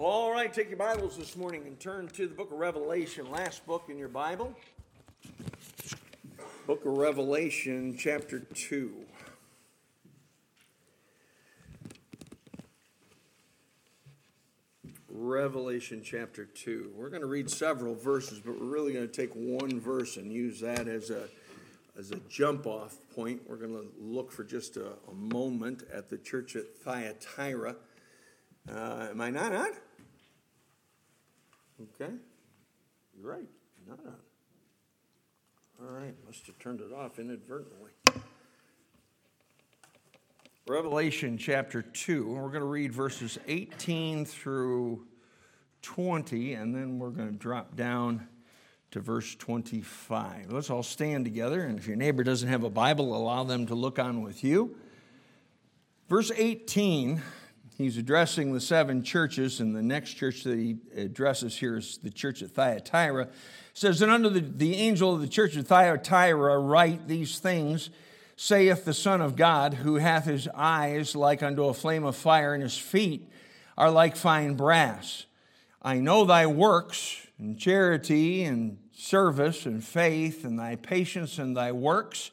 All right, take your Bibles this morning and turn to the book of Revelation, last book in your Bible. Book of Revelation, chapter 2. Revelation chapter 2. We're going to read several verses, but we're really going to take one verse and use that as a, as a jump off point. We're going to look for just a, a moment at the church at Thyatira. Uh, am I not on? Okay. You're right. Not on. All right. Must have turned it off inadvertently. Revelation chapter 2. We're going to read verses 18 through 20, and then we're going to drop down to verse 25. Let's all stand together, and if your neighbor doesn't have a Bible, allow them to look on with you. Verse 18, he's addressing the seven churches, and the next church that he addresses here is the church at Thyatira. It says, And under the, the angel of the church of Thyatira write these things saith the Son of God, who hath his eyes like unto a flame of fire, and his feet are like fine brass. I know thy works, and charity, and service, and faith, and thy patience, and thy works,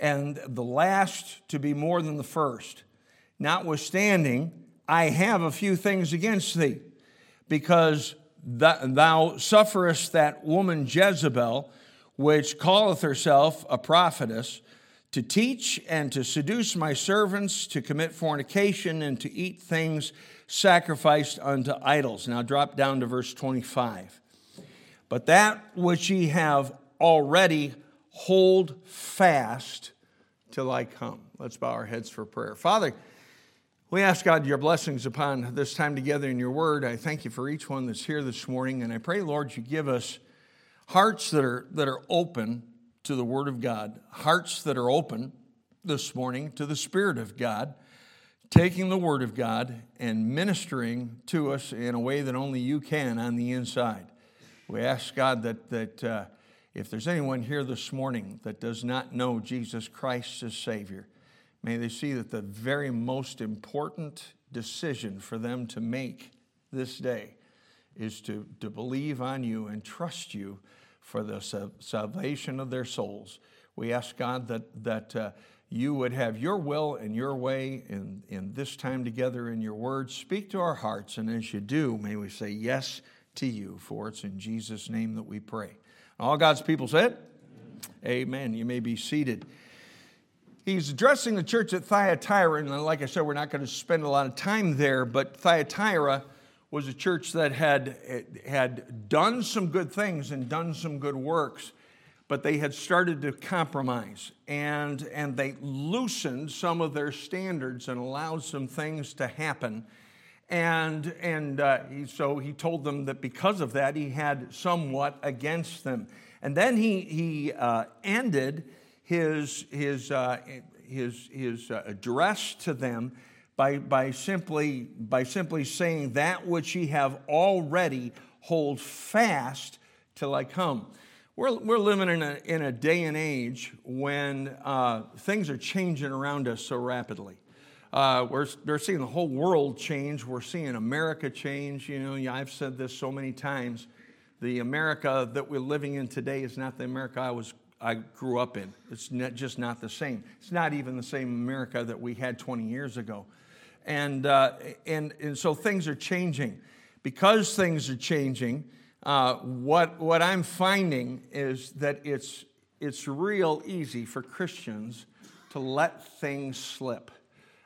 and the last to be more than the first. Notwithstanding, I have a few things against thee, because thou sufferest that woman Jezebel, which calleth herself a prophetess, to teach and to seduce my servants to commit fornication and to eat things sacrificed unto idols. Now drop down to verse 25. But that which ye have already hold fast till I come. Let's bow our heads for prayer. Father, we ask God your blessings upon this time together in your word. I thank you for each one that's here this morning, and I pray, Lord, you give us hearts that are, that are open to the Word of God, hearts that are open this morning to the Spirit of God, taking the Word of God and ministering to us in a way that only you can on the inside. We ask God that, that uh, if there's anyone here this morning that does not know Jesus Christ as Savior, may they see that the very most important decision for them to make this day is to, to believe on you and trust you for the salvation of their souls. We ask God that, that uh, you would have your will and your way in, in this time together in your word. Speak to our hearts, and as you do, may we say yes to you, for it's in Jesus' name that we pray. All God's people said, Amen. Amen. You may be seated. He's addressing the church at Thyatira, and like I said, we're not going to spend a lot of time there, but Thyatira was a church that had, had done some good things and done some good works, but they had started to compromise and, and they loosened some of their standards and allowed some things to happen. And, and uh, he, so he told them that because of that, he had somewhat against them. And then he, he uh, ended his, his, uh, his, his uh, address to them by, by, simply, by simply saying that which ye have already hold fast till I come. We're, we're living in a, in a day and age when uh, things are changing around us so rapidly. Uh, we're, we're seeing the whole world change. We're seeing America change. You know, I've said this so many times. The America that we're living in today is not the America I was I grew up in. It's not, just not the same. It's not even the same America that we had 20 years ago. And, uh, and, and so things are changing. Because things are changing, uh, what, what I'm finding is that it's, it's real easy for Christians to let things slip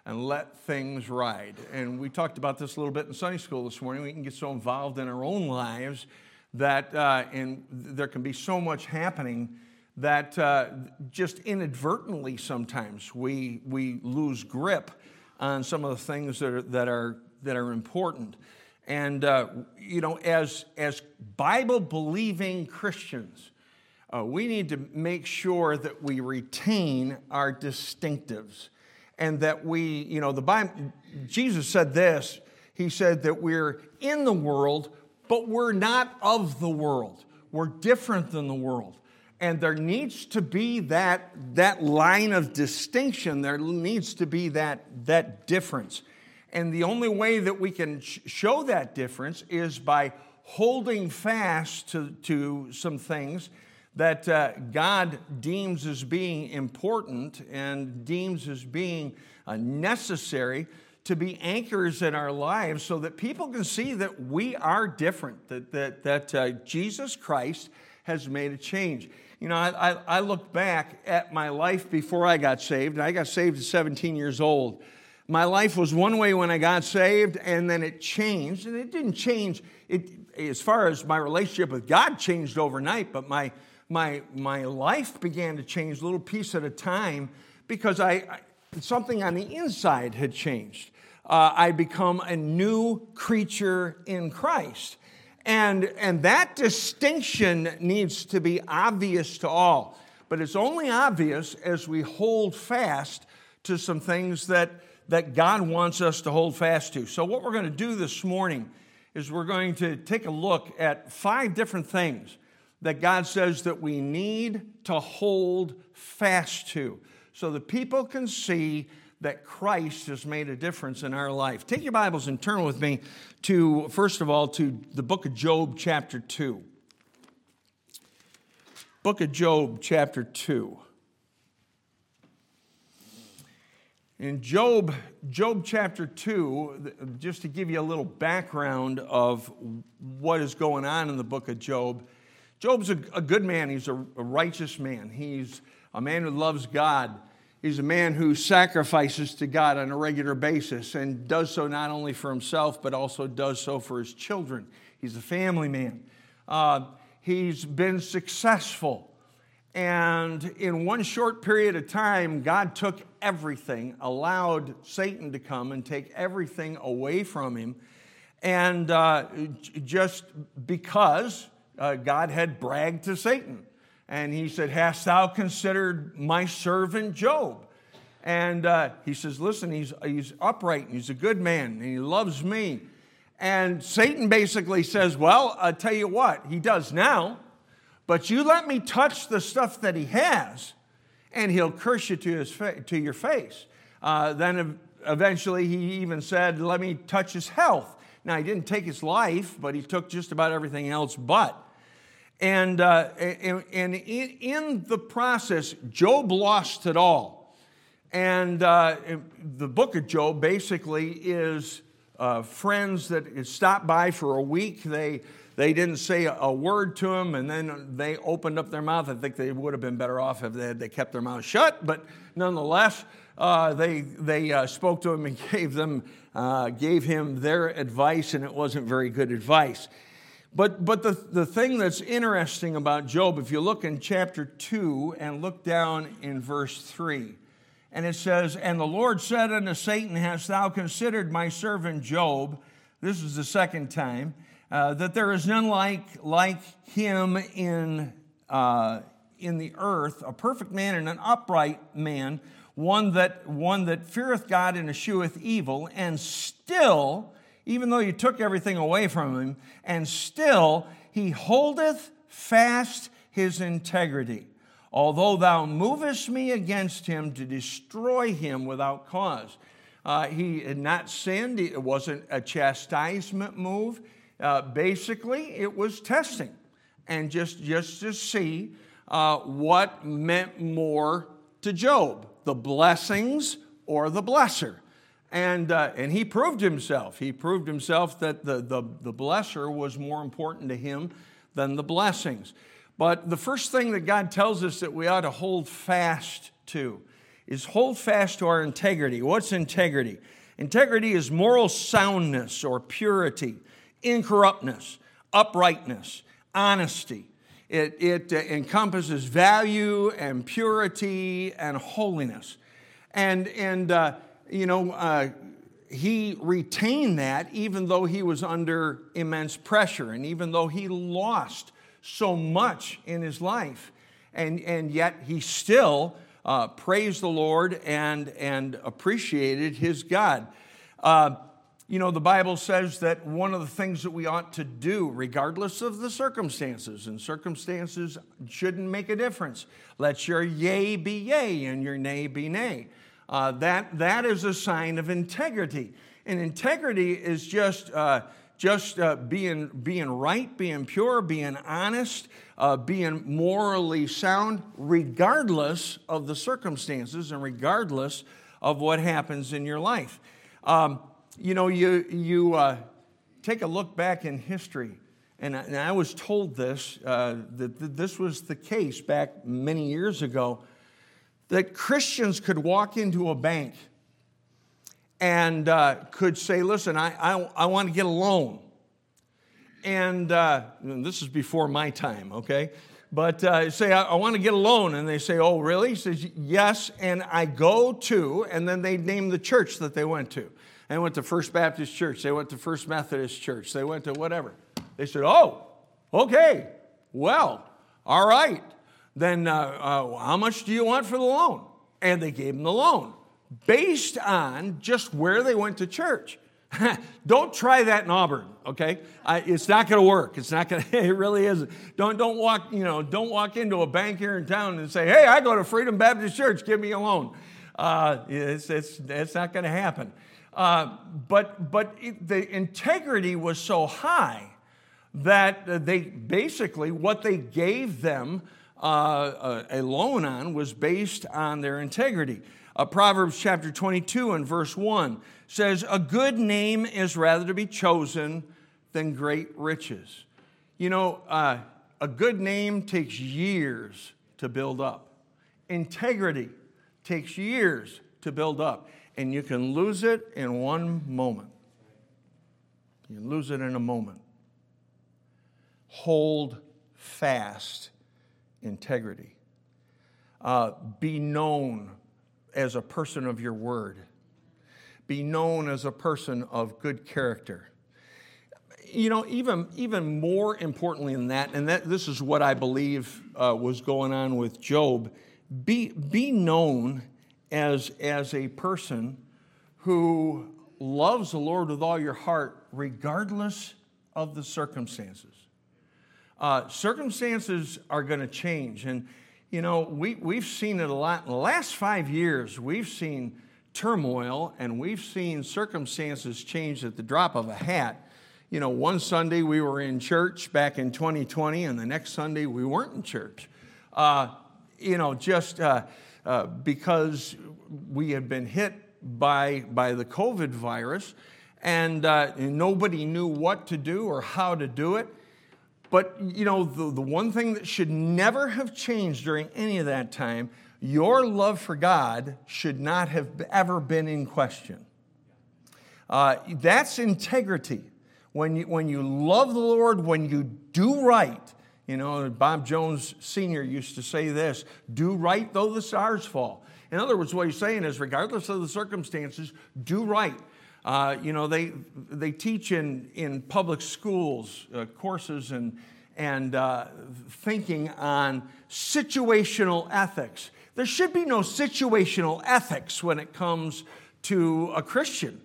and let things ride. And we talked about this a little bit in Sunday school this morning. We can get so involved in our own lives that, uh, and there can be so much happening that uh, just inadvertently sometimes we, we lose grip on some of the things that are, that are, that are important. And, uh, you know, as, as Bible believing Christians, uh, we need to make sure that we retain our distinctives and that we, you know, the Bible, Jesus said this. He said that we're in the world, but we're not of the world. We're different than the world. And there needs to be that, that line of distinction. There needs to be that, that difference. And the only way that we can sh- show that difference is by holding fast to, to some things that uh, God deems as being important and deems as being uh, necessary to be anchors in our lives so that people can see that we are different, that, that, that uh, Jesus Christ has made a change. You know, I, I, I look back at my life before I got saved, and I got saved at 17 years old. My life was one way when I got saved, and then it changed. And it didn't change, it, as far as my relationship with God changed overnight, but my, my, my life began to change little piece at a time because I, I something on the inside had changed. Uh, I become a new creature in Christ. And, and that distinction needs to be obvious to all. But it's only obvious as we hold fast to some things that, that God wants us to hold fast to. So, what we're going to do this morning is we're going to take a look at five different things that God says that we need to hold fast to so that people can see that Christ has made a difference in our life. Take your Bibles and turn with me to, first of all, to the book of Job, chapter 2. Book of Job, chapter 2. In Job, Job chapter 2, just to give you a little background of what is going on in the book of Job, Job's a, a good man. He's a, a righteous man. He's a man who loves God. He's a man who sacrifices to God on a regular basis and does so not only for himself, but also does so for his children. He's a family man. Uh, he's been successful. And in one short period of time, God took everything, allowed Satan to come and take everything away from him. And uh, just because uh, God had bragged to Satan and he said, Hast thou considered my servant Job? And uh, he says, Listen, he's, he's upright and he's a good man and he loves me. And Satan basically says, Well, I'll tell you what, he does now, but you let me touch the stuff that he has, and he'll curse you to, his fa- to your face. Uh, then eventually he even said, Let me touch his health. Now, he didn't take his life, but he took just about everything else but. And, uh, and, and in, the process, Job lost it all. And uh, the book of Job basically is uh, friends that stopped by for a week. They, they didn't say a word to him, and then they opened up their mouth. I think they would have been better off if they had they kept their mouth shut, but nonetheless, uh, they, they uh, spoke to him and gave, them, uh, gave him their advice, and it wasn't very good advice. But, but the, the thing that's interesting about Job, if you look in chapter 2 and look down in verse 3, and it says, And the Lord said unto Satan, Hast thou considered my servant Job? This is the second time, uh, that there is none like, like him in, uh, in the earth, a perfect man and an upright man, one that, one that feareth God and escheweth evil, and still even though you took everything away from him, and still he holdeth fast his integrity. Although thou movest me against him to destroy him without cause. Uh, he had not sinned, it wasn't a chastisement move. Uh, basically, it was testing and just, just to see uh, what meant more to Job the blessings or the blesser. And, uh, and he proved himself. He proved himself that the, the, the blesser was more important to him than the blessings. But the first thing that God tells us that we ought to hold fast to is hold fast to our integrity. What's integrity? Integrity is moral soundness or purity, incorruptness, uprightness, honesty. It, it encompasses value and purity and holiness. And, and uh, you know, uh, he retained that even though he was under immense pressure and even though he lost so much in his life. And, and yet he still uh, praised the Lord and, and appreciated his God. Uh, you know, the Bible says that one of the things that we ought to do, regardless of the circumstances, and circumstances shouldn't make a difference, let your yea be yea and your nay be nay. Uh, that, that is a sign of integrity. And integrity is just, uh, just uh, being, being right, being pure, being honest, uh, being morally sound, regardless of the circumstances and regardless of what happens in your life. Um, you know, you, you uh, take a look back in history, and I, and I was told this, uh, that, that this was the case back many years ago, that Christians could walk into a bank and uh, could say, Listen, I, I, I want to get a loan. And, uh, this is before my time, okay? But uh, say, I, I want to get a loan. And they say, Oh, really? He says, Yes. And I go to, and then they name the church that they went to. They went to First Baptist Church. They went to First Methodist Church. They went to whatever. They said, Oh, okay. Well, all right. Then uh, uh, how much do you want for the loan? And they gave them the loan based on just where they went to church. don't try that in Auburn, okay? It's not going to work. It's not going to. It really isn't. Don't don't walk. You know, don't walk into a bank here in town and say, "Hey, I go to Freedom Baptist Church. Give me a loan." Uh, it's it's it's not going to happen. Uh, but but it, the integrity was so high that they basically what they gave them uh, a loan on was based on their integrity. Uh, Proverbs chapter 22 and verse 1 says, A good name is rather to be chosen than great riches. You know, uh, a good name takes years to build up, integrity takes years to build up, and you can lose it in one moment. You lose it in a moment. Hold fast integrity. Uh, be known as a person of your word. Be known as a person of good character. You know, even, even more importantly than that, and that, this is what I believe uh, was going on with Job, be, be known as, as a person who loves the Lord with all your heart, regardless of the circumstances. Uh, circumstances are going to change. And, you know, we, we've seen it a lot. In the last five years, we've seen turmoil and we've seen circumstances change at the drop of a hat. You know, one Sunday we were in church back in 2020, and the next Sunday we weren't in church. Uh, you know, just uh, uh, because we had been hit by, by the COVID virus, and, uh, nobody knew what to do or how to do it. But, you know, the, the one thing that should never have changed during any of that time, your love for God should not have ever been in question. Uh, that's integrity. When you, when you love the Lord, when you do right, you know, Bob Jones Sr. used to say this do right though the stars fall. In other words, what he's saying is, regardless of the circumstances, do right. Uh, you know, they, they teach in, in public schools uh, courses and, and uh, thinking on situational ethics. There should be no situational ethics when it comes to a Christian.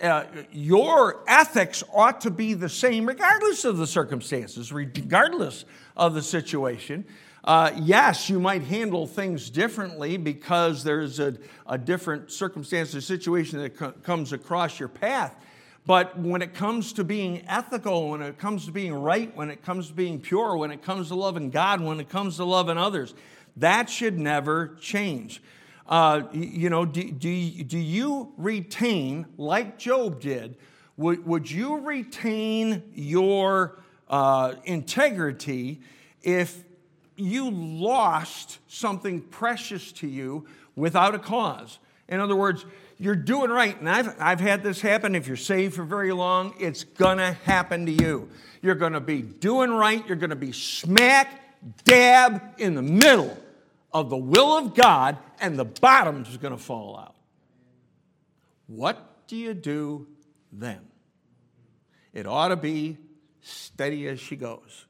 Uh, your ethics ought to be the same regardless of the circumstances, regardless of the situation. Uh, yes, you might handle things differently because there's a, a different circumstance or situation that co- comes across your path. But when it comes to being ethical, when it comes to being right, when it comes to being pure, when it comes to loving God, when it comes to loving others, that should never change. Uh, you know, do, do, do you retain, like Job did, would, would you retain your uh, integrity if you lost something precious to you without a cause. In other words, you're doing right. And I've, I've had this happen. If you're saved for very long, it's going to happen to you. You're going to be doing right. You're going to be smack dab in the middle of the will of God, and the bottom is going to fall out. What do you do then? It ought to be steady as she goes.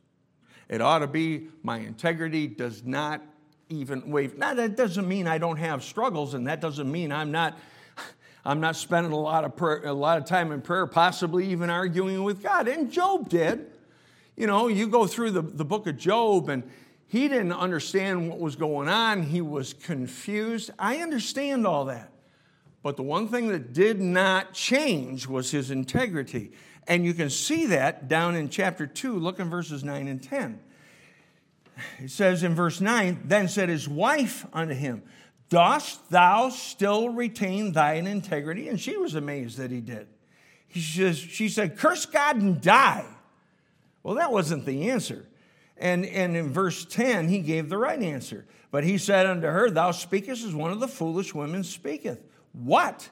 It ought to be my integrity does not even wave. Now that doesn't mean I don't have struggles, and that doesn't mean I'm not I'm not spending a lot of prayer, a lot of time in prayer, possibly even arguing with God. And Job did. You know, you go through the, the book of Job and he didn't understand what was going on. He was confused. I understand all that. But the one thing that did not change was his integrity. And you can see that down in chapter 2, look in verses 9 and 10. It says in verse 9, Then said his wife unto him, Dost thou still retain thine integrity? And she was amazed that he did. He says, she said, Curse God and die. Well, that wasn't the answer. And, and in verse 10, he gave the right answer. But he said unto her, Thou speakest as one of the foolish women speaketh. What?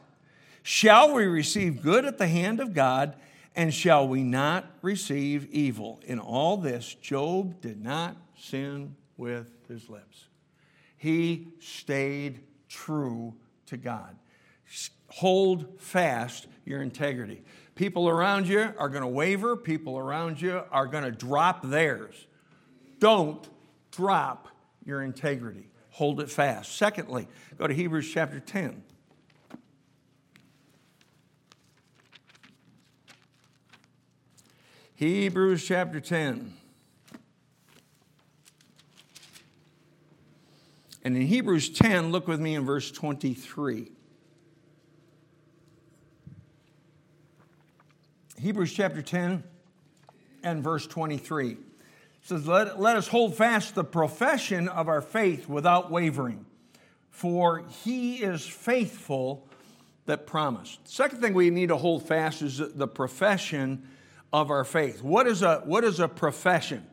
Shall we receive good at the hand of God, and shall we not receive evil? In all this, Job did not sin with his lips. He stayed true to God. Hold fast your integrity. People around you are going to waver, people around you are going to drop theirs. Don't drop your integrity. Hold it fast. Secondly, go to Hebrews chapter 10. Hebrews chapter 10. And in Hebrews 10, look with me in verse 23. Hebrews chapter 10 and verse 23 says, let, let us hold fast the profession of our faith without wavering, for he is faithful that promised. Second thing we need to hold fast is the profession of our faith. What is a, what is a profession?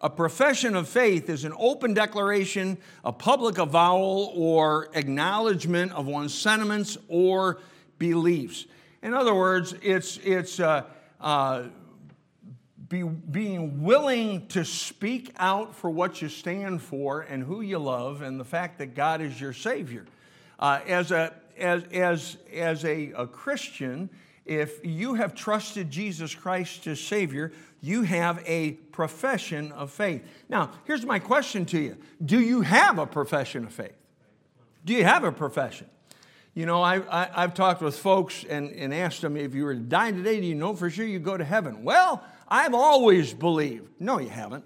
A profession of faith is an open declaration, a public avowal, or acknowledgement of one's sentiments or beliefs. In other words, it's, it's uh, uh, be, being willing to speak out for what you stand for and who you love and the fact that God is your Savior. Uh, as a, as, as, as a, a Christian, if you have trusted Jesus Christ as Savior, you have a profession of faith. Now, here's my question to you Do you have a profession of faith? Do you have a profession? You know, I, I, have talked with folks and, and asked them if you were to die today, do you know for sure you go to heaven? Well, I've always believed. No, you haven't.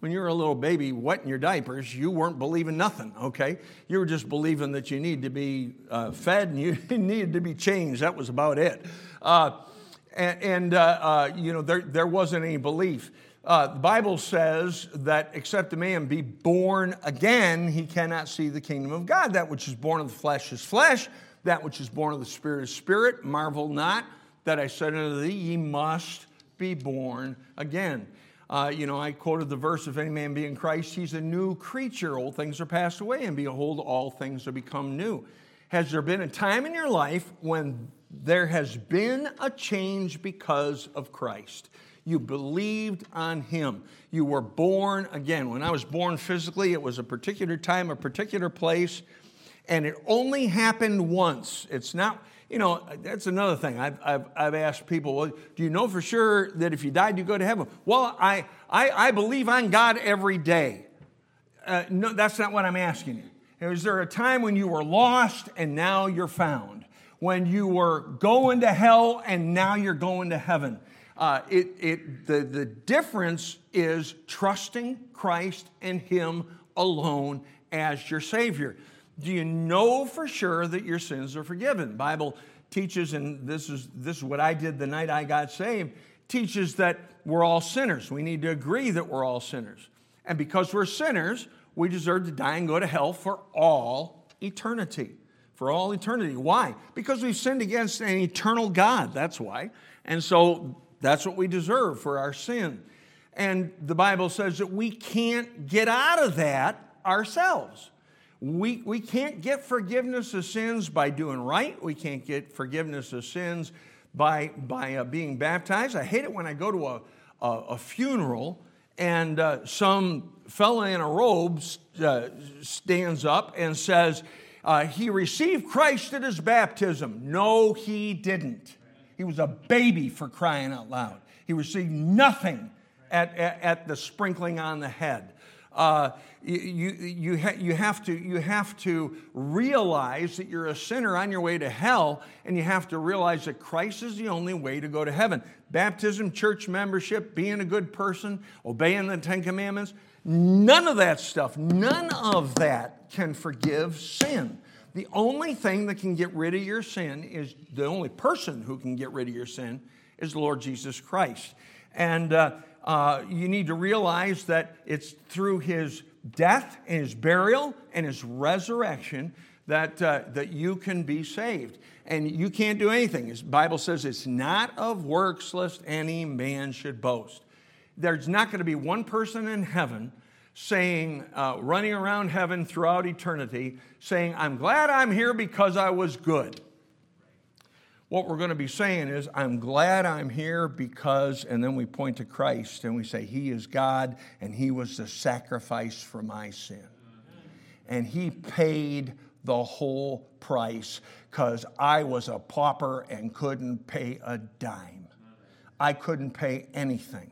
When you were a little baby wetting your diapers, you weren't believing nothing, okay? You were just believing that you needed to be uh, fed and you needed to be changed. That was about it. Uh, and, and uh, uh, you know, there, there wasn't any belief. Uh, the Bible says that except a man be born again, he cannot see the kingdom of God. That which is born of the flesh is flesh, that which is born of the spirit is spirit. Marvel not that I said unto thee, ye must be born again. Uh, you know, I quoted the verse, if any man be in Christ, he's a new creature. Old things are passed away, and behold, all things are become new. Has there been a time in your life when there has been a change because of Christ? You believed on Him. You were born again. When I was born physically, it was a particular time, a particular place, and it only happened once. It's not, you know, that's another thing. I've, I've, I've asked people, well, do you know for sure that if you died, you go to heaven? Well, I, I, I believe on God every day. Uh, no, that's not what I'm asking you. Is there a time when you were lost and now you're found? When you were going to hell and now you're going to heaven? Uh, it, it, the, the difference is trusting Christ and Him alone as your Savior. Do you know for sure that your sins are forgiven? Bible teaches, and this is, this is what I did the night I got saved, teaches that we're all sinners. We need to agree that we're all sinners. And because we're sinners, we deserve to die and go to hell for all eternity. For all eternity. Why? Because we've sinned against an eternal God. That's why. And so that's what we deserve for our sin. And the Bible says that we can't get out of that ourselves. We, we can't get forgiveness of sins by doing right. We can't get forgiveness of sins by, by uh, being baptized. I hate it when I go to a, a, a funeral and uh, some fella in a robe uh, stands up and says, uh, He received Christ at his baptism. No, he didn't. He was a baby for crying out loud. He received nothing at, at, at the sprinkling on the head. Uh, you, you, ha- you, have to, you have to realize that you're a sinner on your way to hell, and you have to realize that Christ is the only way to go to heaven. Baptism, church membership, being a good person, obeying the Ten Commandments, none of that stuff, none of that can forgive sin. The only thing that can get rid of your sin is the only person who can get rid of your sin is the Lord Jesus Christ. And uh, uh, you need to realize that it's through his death and his burial and his resurrection that, uh, that you can be saved. And you can't do anything. The Bible says it's not of works lest any man should boast. There's not going to be one person in heaven saying, uh, running around heaven throughout eternity, saying, I'm glad I'm here because I was good. What we're going to be saying is, I'm glad I'm here because, and then we point to Christ and we say, He is God and He was the sacrifice for my sin. And He paid the whole price because I was a pauper and couldn't pay a dime. I couldn't pay anything.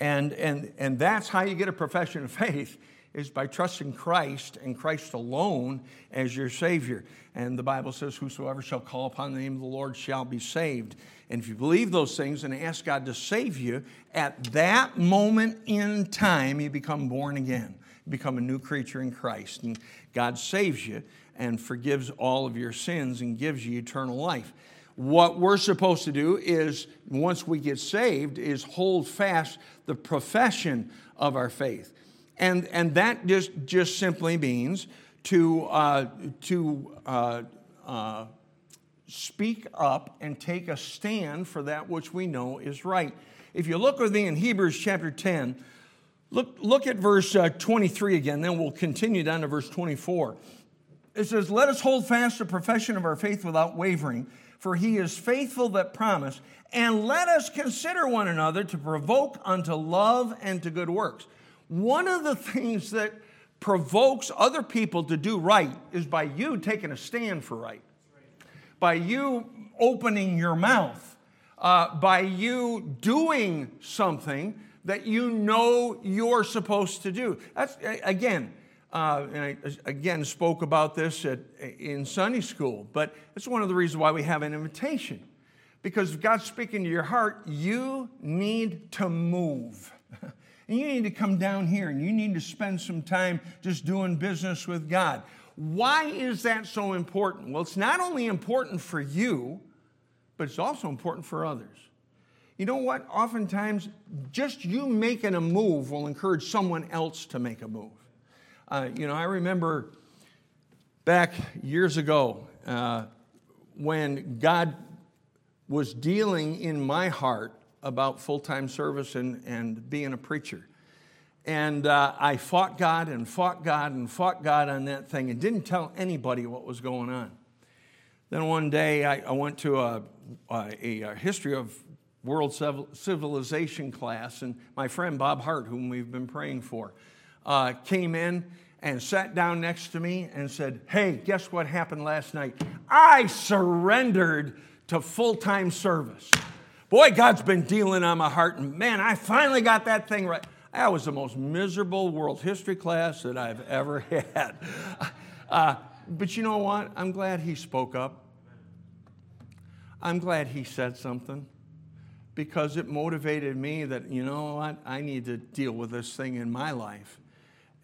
And, and, and that's how you get a profession of faith is by trusting Christ and Christ alone as your Savior. And the Bible says, Whosoever shall call upon the name of the Lord shall be saved. And if you believe those things and ask God to save you, at that moment in time, you become born again. You become a new creature in Christ. And God saves you and forgives all of your sins and gives you eternal life what we're supposed to do is once we get saved is hold fast the profession of our faith and, and that just, just simply means to, uh, to uh, uh, speak up and take a stand for that which we know is right if you look with me in hebrews chapter 10 look, look at verse uh, 23 again then we'll continue down to verse 24 it says let us hold fast the profession of our faith without wavering for he is faithful that promised. And let us consider one another to provoke unto love and to good works. One of the things that provokes other people to do right is by you taking a stand for right, by you opening your mouth, uh, by you doing something that you know you're supposed to do. That's, again, uh, and I again spoke about this at, in Sunday school, but it's one of the reasons why we have an invitation. Because God's speaking to your heart, you need to move. and you need to come down here and you need to spend some time just doing business with God. Why is that so important? Well, it's not only important for you, but it's also important for others. You know what? Oftentimes, just you making a move will encourage someone else to make a move. Uh, you know, I remember back years ago uh, when God was dealing in my heart about full time service and, and being a preacher. And uh, I fought God and fought God and fought God on that thing and didn't tell anybody what was going on. Then one day I, I went to a, a, a, history of world civilization class, and my friend Bob Hart, whom we've been praying for, uh, came in and sat down next to me and said, Hey, guess what happened last night? I surrendered to full time service. Boy, God's been dealing on my heart, and man, I finally got that thing right. That was the most miserable world history class that I've ever had. Uh, but you know what? I'm glad he spoke up. I'm glad he said something because it motivated me that, you know what, I need to deal with this thing in my life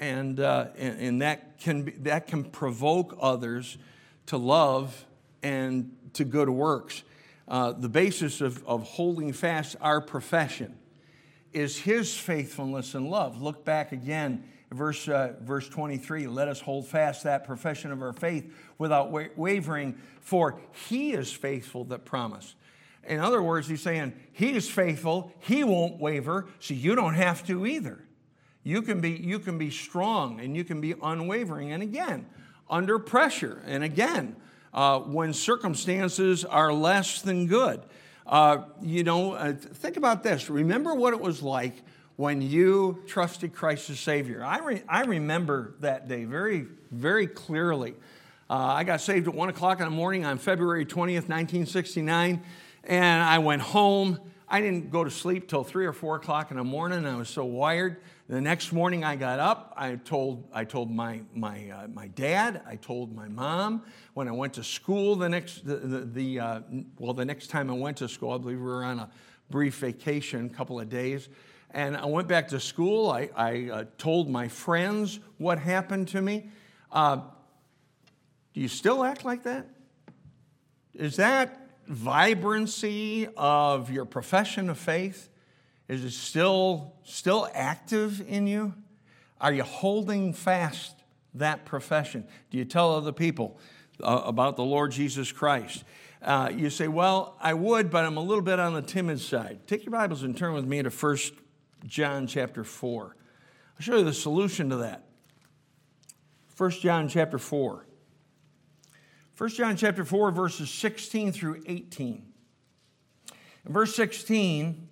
and, uh, and, and, that, can be, that can provoke others to love and to good works. Uh, the basis of, of holding fast our profession is his faithfulness and love. Look back again, verse, uh, verse 23. Let us hold fast that profession of our faith without wa- wavering, for he is faithful that promised. In other words, he's saying, He is faithful, He won't waver, so you don't have to either. You can be, you can be strong and you can be unwavering. And again, under pressure. And again, uh, when circumstances are less than good. Uh, you know, uh, think about this. Remember what it was like when you trusted Christ as Savior. I, re- I remember that day very, very clearly. Uh, I got saved at 1 o'clock in the morning on February 20th, 1969, and I went home. I didn't go to sleep till 3 or 4 o'clock in the morning. I was so wired. The next morning I got up, I told, I told my, my, uh, my dad, I told my mom. When I went to school the next, the, the, the uh, well, the next time I went to school, I believe we were on a brief vacation, a couple of days. And I went back to school. I, I uh, told my friends what happened to me. Uh, Do you still act like that? Is that vibrancy of your profession of faith? Is it still, still active in you? Are you holding fast that profession? Do you tell other people uh, about the Lord Jesus Christ? Uh, you say, Well, I would, but I'm a little bit on the timid side. Take your Bibles and turn with me to 1 John chapter 4. I'll show you the solution to that. 1 John chapter 4. 1 John chapter 4, verses 16 through 18. In verse 16,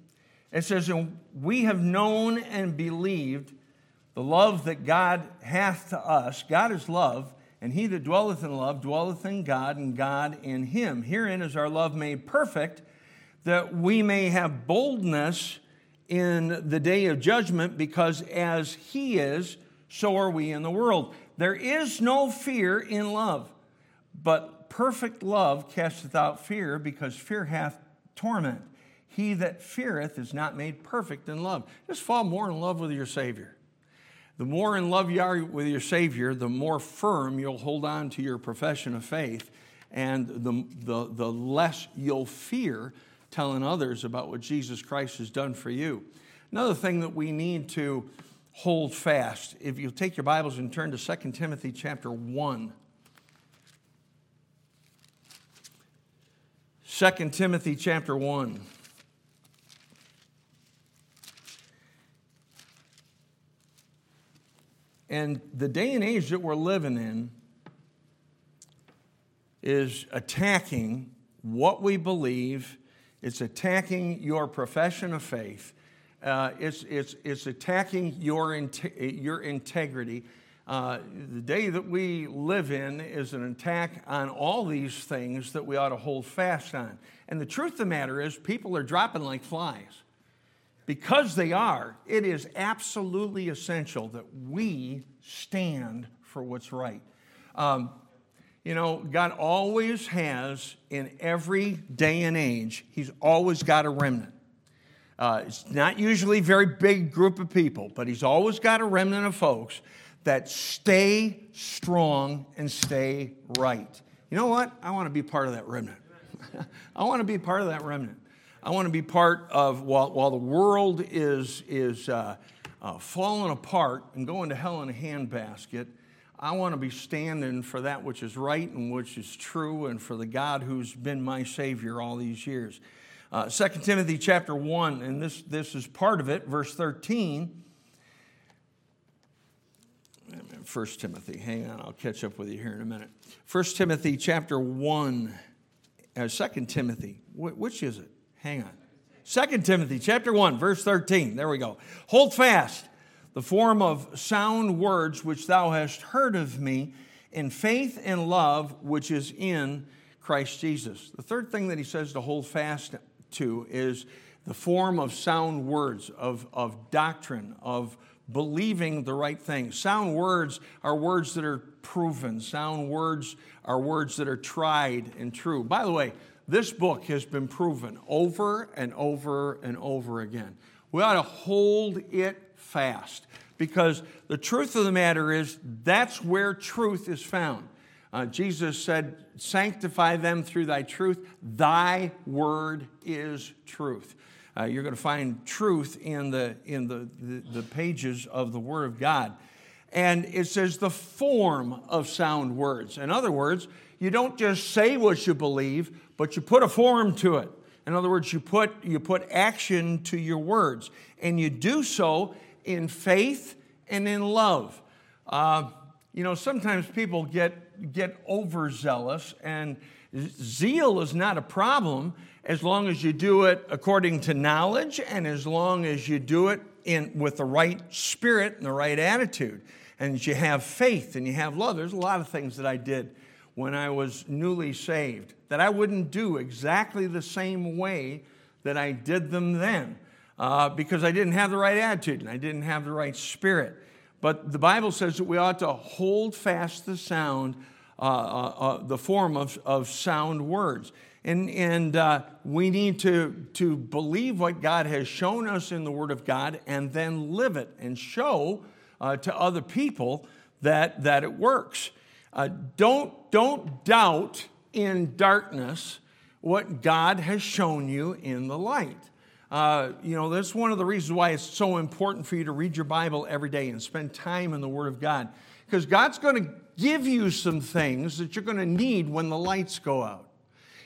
it says, And we have known and believed the love that God hath to us. God is love, and he that dwelleth in love dwelleth in God, and God in him. Herein is our love made perfect, that we may have boldness in the day of judgment, because as he is, so are we in the world. There is no fear in love, but perfect love casteth out fear, because fear hath torment. He that feareth is not made perfect in love. Just fall more in love with your Savior. The more in love you are with your Savior, the more firm you'll hold on to your profession of faith, and the, the, the less you'll fear telling others about what Jesus Christ has done for you. Another thing that we need to hold fast, if you take your Bibles and turn to 2 Timothy chapter 1. 2 Timothy chapter 1. And the day and age that we're living in is attacking what we believe, it's attacking your profession of faith, uh, it's, it's, it's attacking your, your integrity. Uh, the day that we live in is an attack on all these things that we ought to hold fast on. And the truth of the matter is, people are dropping like flies because they are, it is absolutely essential that we stand for what's right. Um, you know, God always has, in every day and age, He's always got a remnant. Uh, it's not usually a very big group of people, but He's always got a remnant of folks that stay strong and stay right. You know what? I want to be part of that remnant. I want to be part of that remnant. I want to be part of, while, while the world is, is uh, uh, falling apart and going to hell in a handbasket, I want to be standing for that which is right and which is true and for the God who's been my Savior all these years. Uh, 2 Timothy chapter 1, and this, this is part of it, verse 13. 1 Timothy, hang on, I'll catch up with you here in a minute. 1 Timothy chapter 1, uh, 2 Timothy, which is it? Hang on. 2 Timothy chapter 1, verse 13. There we go. Hold fast the form of sound words which thou hast heard of me in faith and love which is in Christ Jesus. The third thing that he says to hold fast to is the form of sound words, of, of doctrine, of believing the right thing. Sound words are words that are proven, sound words are words that are tried and true. By the way, this book has been proven over and over and over again. We ought to hold it fast because the truth of the matter is that's where truth is found. Uh, Jesus said, Sanctify them through thy truth. Thy word is truth. Uh, you're going to find truth in, the, in the, the, the pages of the Word of God. And it says the form of sound words. In other words, you don't just say what you believe, but you put a form to it. In other words, you put, you put action to your words, and you do so in faith and in love. Uh, you know, sometimes people get, get overzealous, and zeal is not a problem as long as you do it according to knowledge and as long as you do it in, with the right spirit and the right attitude, and you have faith and you have love. There's a lot of things that I did when I was newly saved that I wouldn't do exactly the same way that I did them then uh, because I didn't have the right attitude and I didn't have the right spirit. But the Bible says that we ought to hold fast the sound, uh, uh, uh the form of, of sound words. And, and uh, we need to, to believe what God has shown us in the Word of God and then live it and show uh, to other people that, that it works. Uh, don't, don't doubt in darkness what God has shown you in the light. Uh, you know, that's one of the reasons why it's so important for you to read your Bible every day and spend time in the Word of God. Because God's going to give you some things that you're going to need when the lights go out.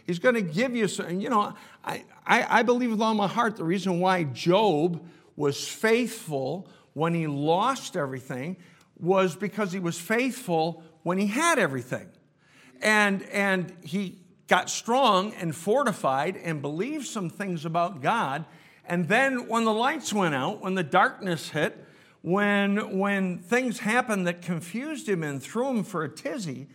He's going to give you some, you know, I, I, I believe with all my heart the reason why Job was faithful when he lost everything was because he was faithful when he had everything. And, and he got strong and fortified and believed some things about God and then when the lights went out, when the darkness hit, when, when things happened that confused him and threw him for a tizzy,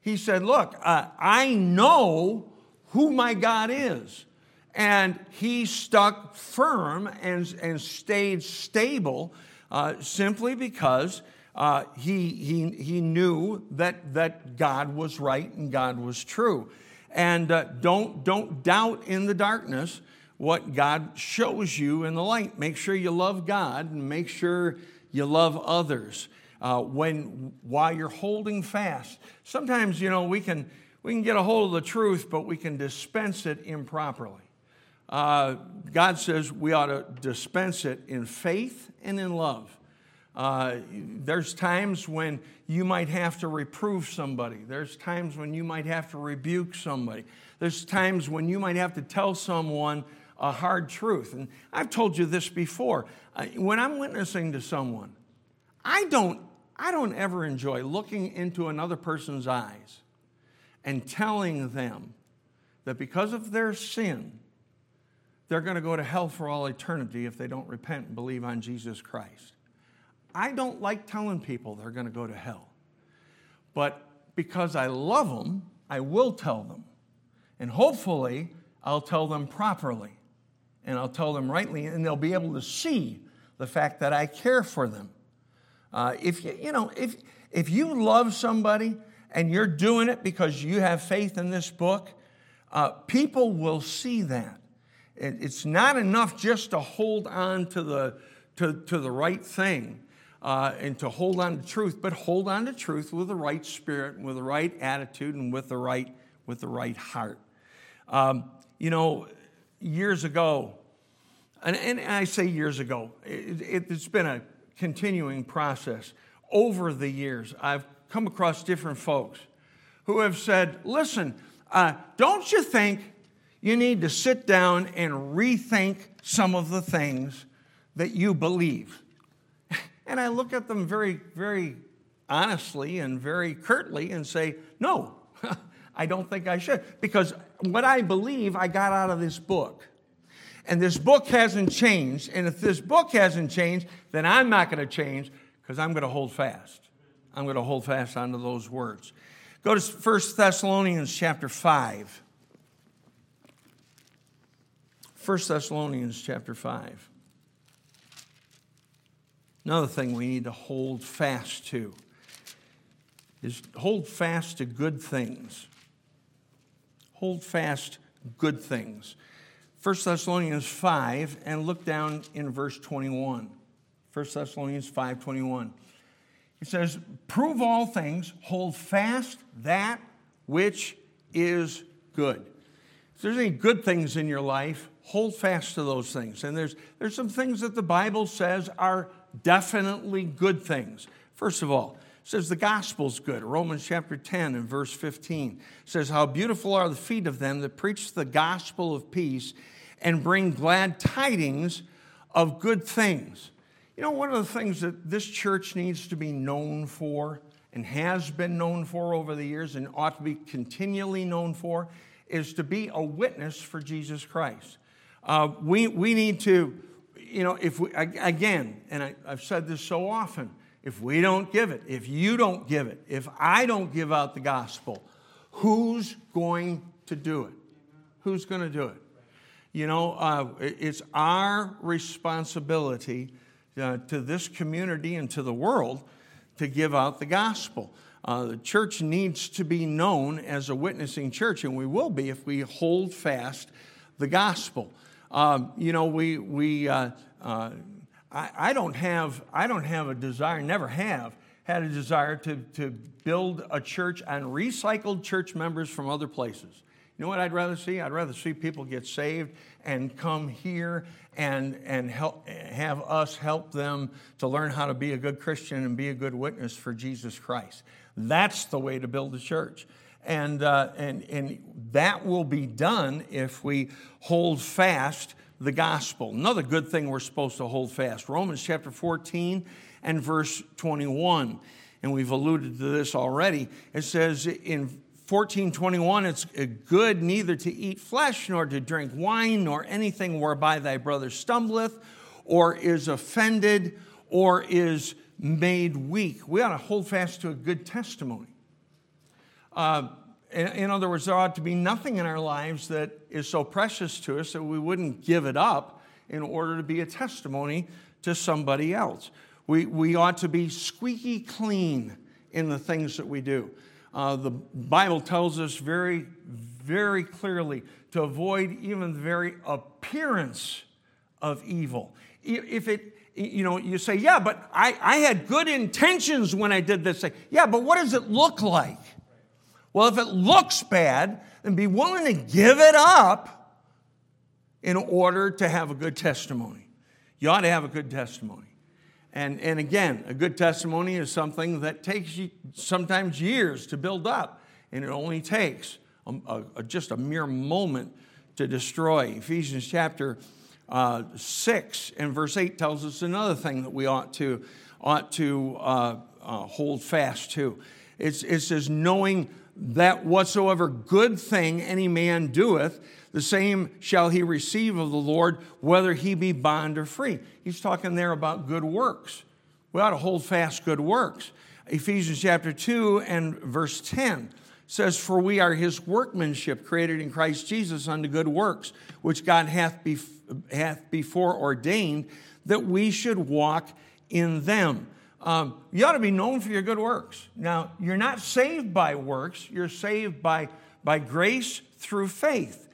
he said, Look, uh, I know who my God is. And he stuck firm and, and stayed stable uh, simply because uh, he, he, he knew that, that God was right and God was true. And uh, don't, don't doubt in the darkness what God shows you in the light. Make sure you love God and make sure you love others. Uh, when while you're holding fast, sometimes you know we can we can get a hold of the truth, but we can dispense it improperly. Uh, God says we ought to dispense it in faith and in love. Uh, there's times when you might have to reprove somebody. There's times when you might have to rebuke somebody. There's times when you might have to tell someone a hard truth. And I've told you this before. When I'm witnessing to someone, I don't, I don't ever enjoy looking into another person's eyes and telling them that because of their sin, they're going to go to hell for all eternity if they don't repent and believe on Jesus Christ. I don't like telling people they're going to go to hell. But because I love them, I will tell them. And hopefully, I'll tell them properly and I'll tell them rightly, and they'll be able to see the fact that I care for them. Uh, if you, you know, if if you love somebody and you're doing it because you have faith in this book, uh, people will see that. It, it's not enough just to hold on to the to, to the right thing uh, and to hold on to truth, but hold on to truth with the right spirit, with the right attitude, and with the right with the right heart. Um, you know, years ago, and, and I say years ago, it, it's been a continuing process. Over the years, I've come across different folks who have said, listen, uh, don't you think you need to sit down and rethink some of the things that you believe? And I look at them very, very honestly and very curtly and say, no, I don't think I should. Because what I believe, I got out of this book. And this book hasn't changed. And if this book hasn't changed, then I'm not going to change because I'm going to hold fast. I'm going to hold fast onto those words. Go to 1 Thessalonians chapter 5. 1 Thessalonians chapter 5. Another thing we need to hold fast to is hold fast to good things. Hold fast good things. 1 Thessalonians 5 and look down in verse 21. 1 Thessalonians 5 21. It says, Prove all things, hold fast that which is good. If there's any good things in your life, hold fast to those things. And there's, there's some things that the Bible says are definitely good things. First of all, says the gospel's good. Romans chapter 10 and verse 15 says, How beautiful are the feet of them that preach the gospel of peace and bring glad tidings of good things. You know, one of the things that this church needs to be known for and has been known for over the years and ought to be continually known for is to be a witness for Jesus Christ. Uh, we, we need to, you know, if we, again, and I, I've said this so often, if we don't give it, if you don't give it, if I don't give out the gospel, who's going to do it? Who's going to do it? You know, uh, it's our responsibility uh, to this community and to the world to give out the gospel. Uh, the church needs to be known as a witnessing church, and we will be if we hold fast the gospel. Um, you know, we, we uh, uh, I, I, don't have, I don't have a desire, never have, had a desire to, to build a church on recycled church members from other places. You know what I'd rather see? I'd rather see people get saved and come here and, and help, have us help them to learn how to be a good Christian and be a good witness for Jesus Christ. That's the way to build a church. And, uh, and, and that will be done if we hold fast the gospel. Another good thing we're supposed to hold fast Romans chapter 14 and verse 21. And we've alluded to this already. It says in 1421 it's good neither to eat flesh nor to drink wine nor anything whereby thy brother stumbleth or is offended or is made weak we ought to hold fast to a good testimony uh, in, in other words there ought to be nothing in our lives that is so precious to us that we wouldn't give it up in order to be a testimony to somebody else we, we ought to be squeaky clean in the things that we do uh, the Bible tells us very, very clearly to avoid even the very appearance of evil. If it, you know, you say, yeah, but I, I had good intentions when I did this thing. Yeah, but what does it look like? Well, if it looks bad, then be willing to give it up in order to have a good testimony. You ought to have a good testimony. And, and again, a good testimony is something that takes you sometimes years to build up, and it only takes a, a, just a mere moment to destroy. Ephesians chapter uh, 6 and verse 8 tells us another thing that we ought to, ought to uh, uh, hold fast to. It's, it says, knowing that whatsoever good thing any man doeth, the same shall he receive of the Lord, whether he be bond or free. He's talking there about good works. We ought to hold fast good works. Ephesians chapter 2 and verse 10 says, For we are his workmanship, created in Christ Jesus unto good works, which God hath, bef- hath before ordained that we should walk in them. Um, you ought to be known for your good works. Now, you're not saved by works, you're saved by, by grace through faith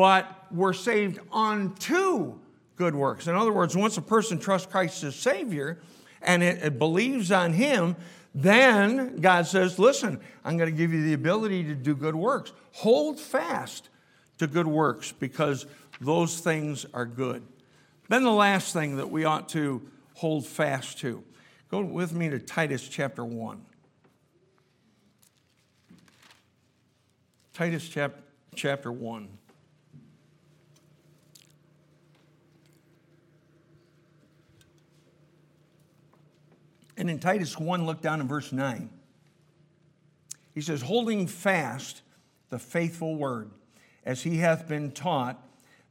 but we're saved unto good works. In other words, once a person trusts Christ as Savior and it, it believes on Him, then God says, Listen, I'm going to give you the ability to do good works. Hold fast to good works because those things are good. Then the last thing that we ought to hold fast to. Go with me to Titus chapter 1. Titus chap- chapter 1. And in Titus 1, look down in verse 9. He says, Holding fast the faithful word, as he hath been taught,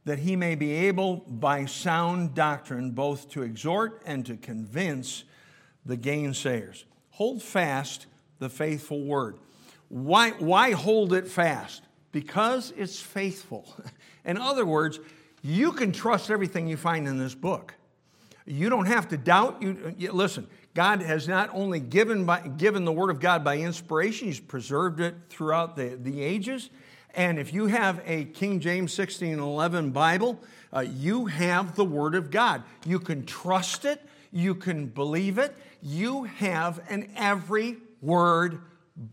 that he may be able by sound doctrine both to exhort and to convince the gainsayers. Hold fast the faithful word. Why, why hold it fast? Because it's faithful. In other words, you can trust everything you find in this book. You don't have to doubt. You, you listen. God has not only given, by, given the Word of God by inspiration, He's preserved it throughout the, the ages. And if you have a King James 1611 Bible, uh, you have the Word of God. You can trust it, you can believe it. You have an every word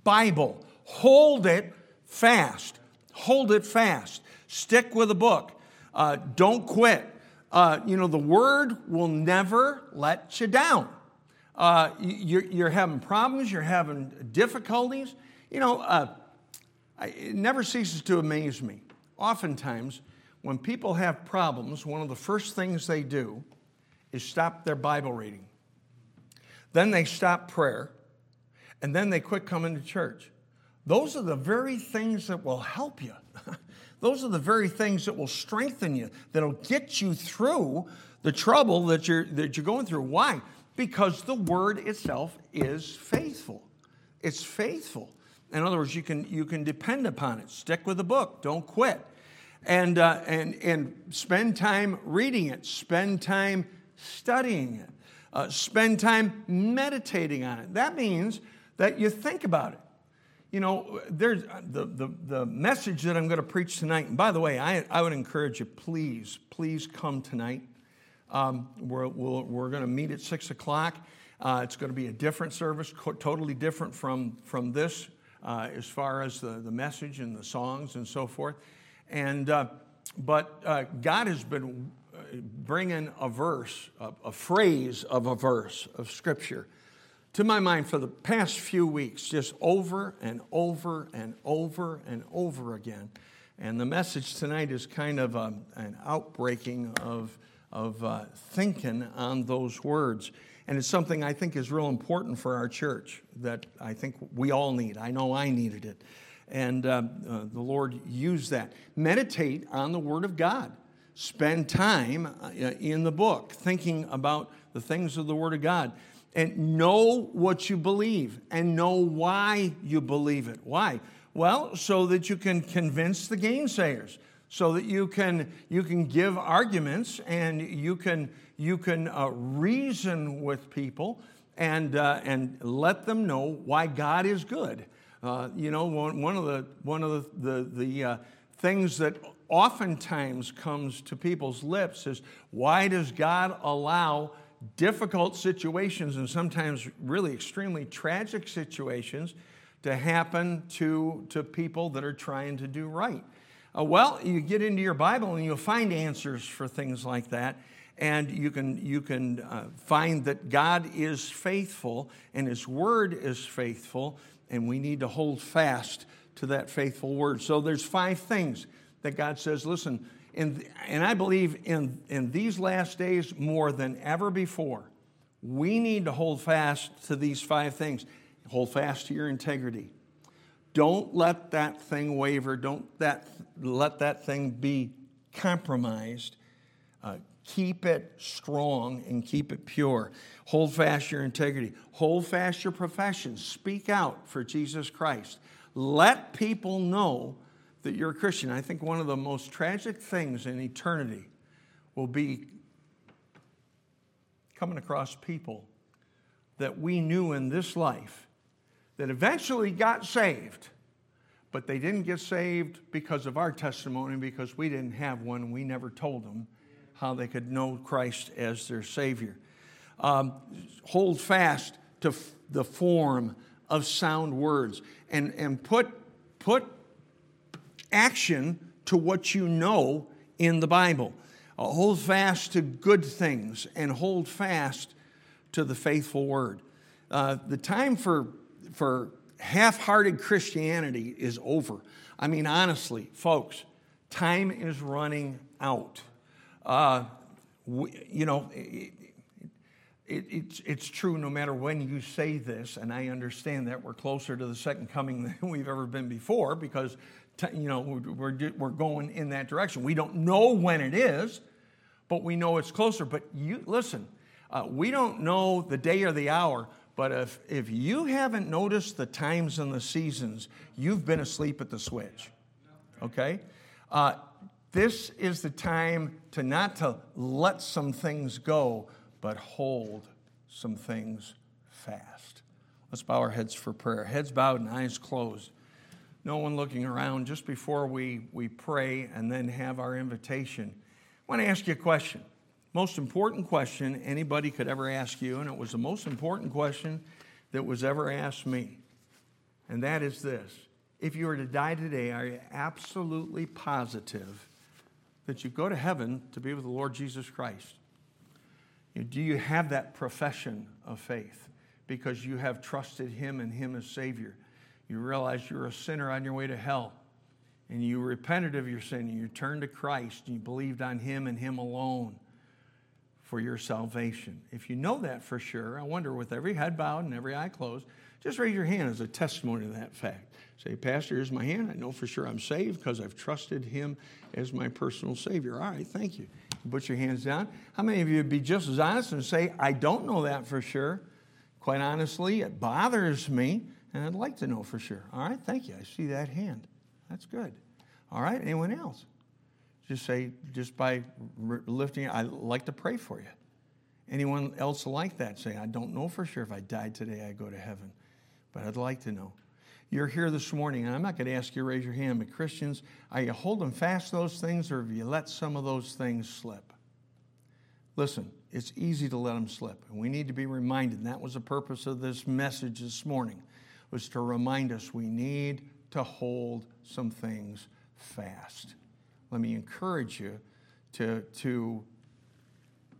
Bible. Hold it fast. Hold it fast. Stick with the book. Uh, don't quit. Uh, you know, the Word will never let you down uh, you're, you're, having problems, you're having difficulties. You know, uh, it never ceases to amaze me. Oftentimes, when people have problems, one of the first things they do is stop their Bible reading. Then they stop prayer, and then they quit coming to church. Those are the very things that will help you. Those are the very things that will strengthen you, that'll get you through the trouble that you're, that you're going through. Why? because the word itself is faithful. It's faithful. In other words, you can, you can depend upon it. Stick with the book, don't quit. And, uh, and, and spend time reading it, spend time studying it, uh, spend time meditating on it. That means that you think about it. You know, there's the, the, the message that I'm going to preach tonight. And by the way, I, I would encourage you, please, please come tonight. Um, we're we're, we're going to meet at 6 o'clock. Uh, it's going to be a different service, co- totally different from, from this uh, as far as the, the message and the songs and so forth. And, uh, but uh, God has been uh, bringing a verse, a, a phrase of a verse of Scripture to my mind for the past few weeks, just over and over and over and over again. And the message tonight is kind of a, um, an outbreaking of, of uh, thinking on those words. And it's something I think is real important for our church that I think we all need. I know I needed it. And uh, uh, the Lord used that. Meditate on the Word of God. Spend time uh, in the book thinking about the things of the Word of God. And know what you believe and know why you believe it. Why? Well, so that you can convince the gainsayers, so that you can, you can give arguments and you can you can uh, reason with people and, uh, and let them know why God is good. Uh, you know, one, one, of the, one of the, the, the uh, things that oftentimes comes to people's lips is why does God allow difficult situations and sometimes really extremely tragic situations to happen to, to people that are trying to do right? Uh, well, you get into your Bible and you'll find answers for things like that and you can, you can uh, find that God is faithful and His Word is faithful, and we need to hold fast to that faithful Word. So there's five things that God says, listen, in, and I believe in, in these last days more than ever before, we need to hold fast to these five things. Hold fast to your integrity. Don't let that thing waver. Don't that, let that thing be compromised. Uh, Keep it strong and keep it pure. Hold fast your integrity. Hold fast your profession. Speak out for Jesus Christ. Let people know that you're a Christian. I think one of the most tragic things in eternity will be coming across people that we knew in this life that eventually got saved, but they didn't get saved because of our testimony, because we didn't have one. We never told them how they could know Christ as their Savior. Um, hold fast to f- the form of sound words and, and put, put action to what you know in the Bible. Uh, hold fast to good things and hold fast to the faithful word. Uh, the time for, for half hearted Christianity is over. I mean, honestly, folks, time is running out. Uh, we, you know, it, it, it's, it's true no matter when you say this, and I understand that we're closer to the second coming than we've ever been before because, you know, we're, we're going in that direction. We don't know when it is, but we know it's closer. But you, listen, uh, we don't know the day or the hour, but if, if you haven't noticed the times and the seasons, you've been asleep at the switch. Okay? Uh, this is the time to not to let some things go, but hold some things fast. Let's bow our heads for prayer. Heads bowed and eyes closed. No one looking around. Just before we, we pray and then have our invitation, I want to ask you a question. Most important question anybody could ever ask you, and it was the most important question that was ever asked me. And that is this If you were to die today, are you absolutely positive that you go to heaven to be with the Lord Jesus Christ? Do you have that profession of faith because you have trusted Him and Him as Savior? You realize you're a sinner on your way to hell and you repented of your sin and you turned to Christ and you believed on Him and Him alone for your salvation. If you know that for sure, I wonder with every head bowed and every eye closed, just raise your hand as a testimony to that fact. Say, Pastor, here's my hand. I know for sure I'm saved because I've trusted Him as my personal Savior. All right, thank you. Put your hands down. How many of you would be just as honest and say, I don't know that for sure? Quite honestly, it bothers me, and I'd like to know for sure. All right, thank you. I see that hand. That's good. All right, anyone else? Just say, just by lifting, I'd like to pray for you. Anyone else like that? Say, I don't know for sure if I died today, I go to heaven but I'd like to know. You're here this morning, and I'm not going to ask you to raise your hand, but Christians, are you holding fast those things or have you let some of those things slip? listen, it's easy to let them slip. And we need to be reminded. That was the purpose of this message this morning, was to remind us we need to hold some things fast. Let me encourage you to, to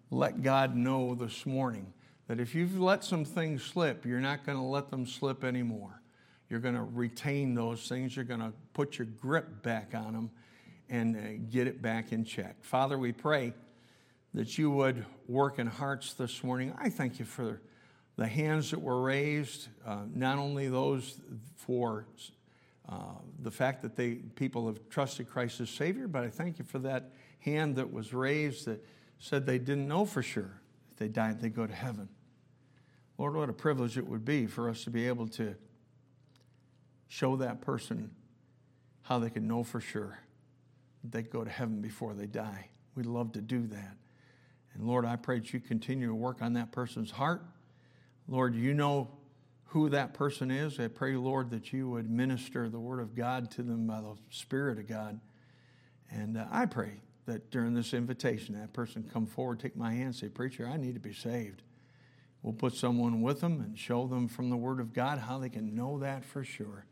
let God know this morning that if you've let some things slip, you're not going to let them slip anymore. You're going to retain those things. You're going to put your grip back on them and uh, get it back in check. Father, we pray that you would work in hearts this morning. I thank you for the hands that were raised, uh, not only those for uh, the fact that they people have trusted Christ as Savior, but I thank you for that hand that was raised that said they didn't know for sure if they died they'd go to heaven. Lord, what a privilege it would be for us to be able to show that person how they can know for sure they go to heaven before they die. We'd love to do that. And Lord, I pray that you continue to work on that person's heart. Lord, you know who that person is. I pray, Lord, that you would minister the word of God to them by the Spirit of God. And uh, I pray that during this invitation, that person come forward, take my hand, say, Preacher, I need to be saved. We'll put someone with them and show them from the Word of God how they can know that for sure.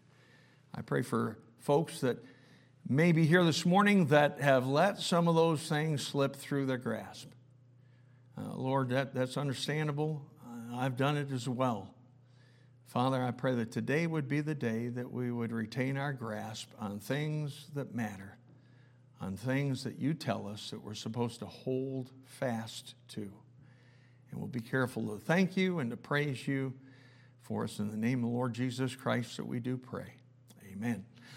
I pray for folks that may be here this morning that have let some of those things slip through their grasp. Uh, Lord, that, that's understandable. Uh, I've done it as well. Father, I pray that today would be the day that we would retain our grasp on things that matter, on things that you tell us that we're supposed to hold fast to. And we'll be careful to thank you and to praise you for us in the name of the Lord Jesus Christ that we do pray. Amen.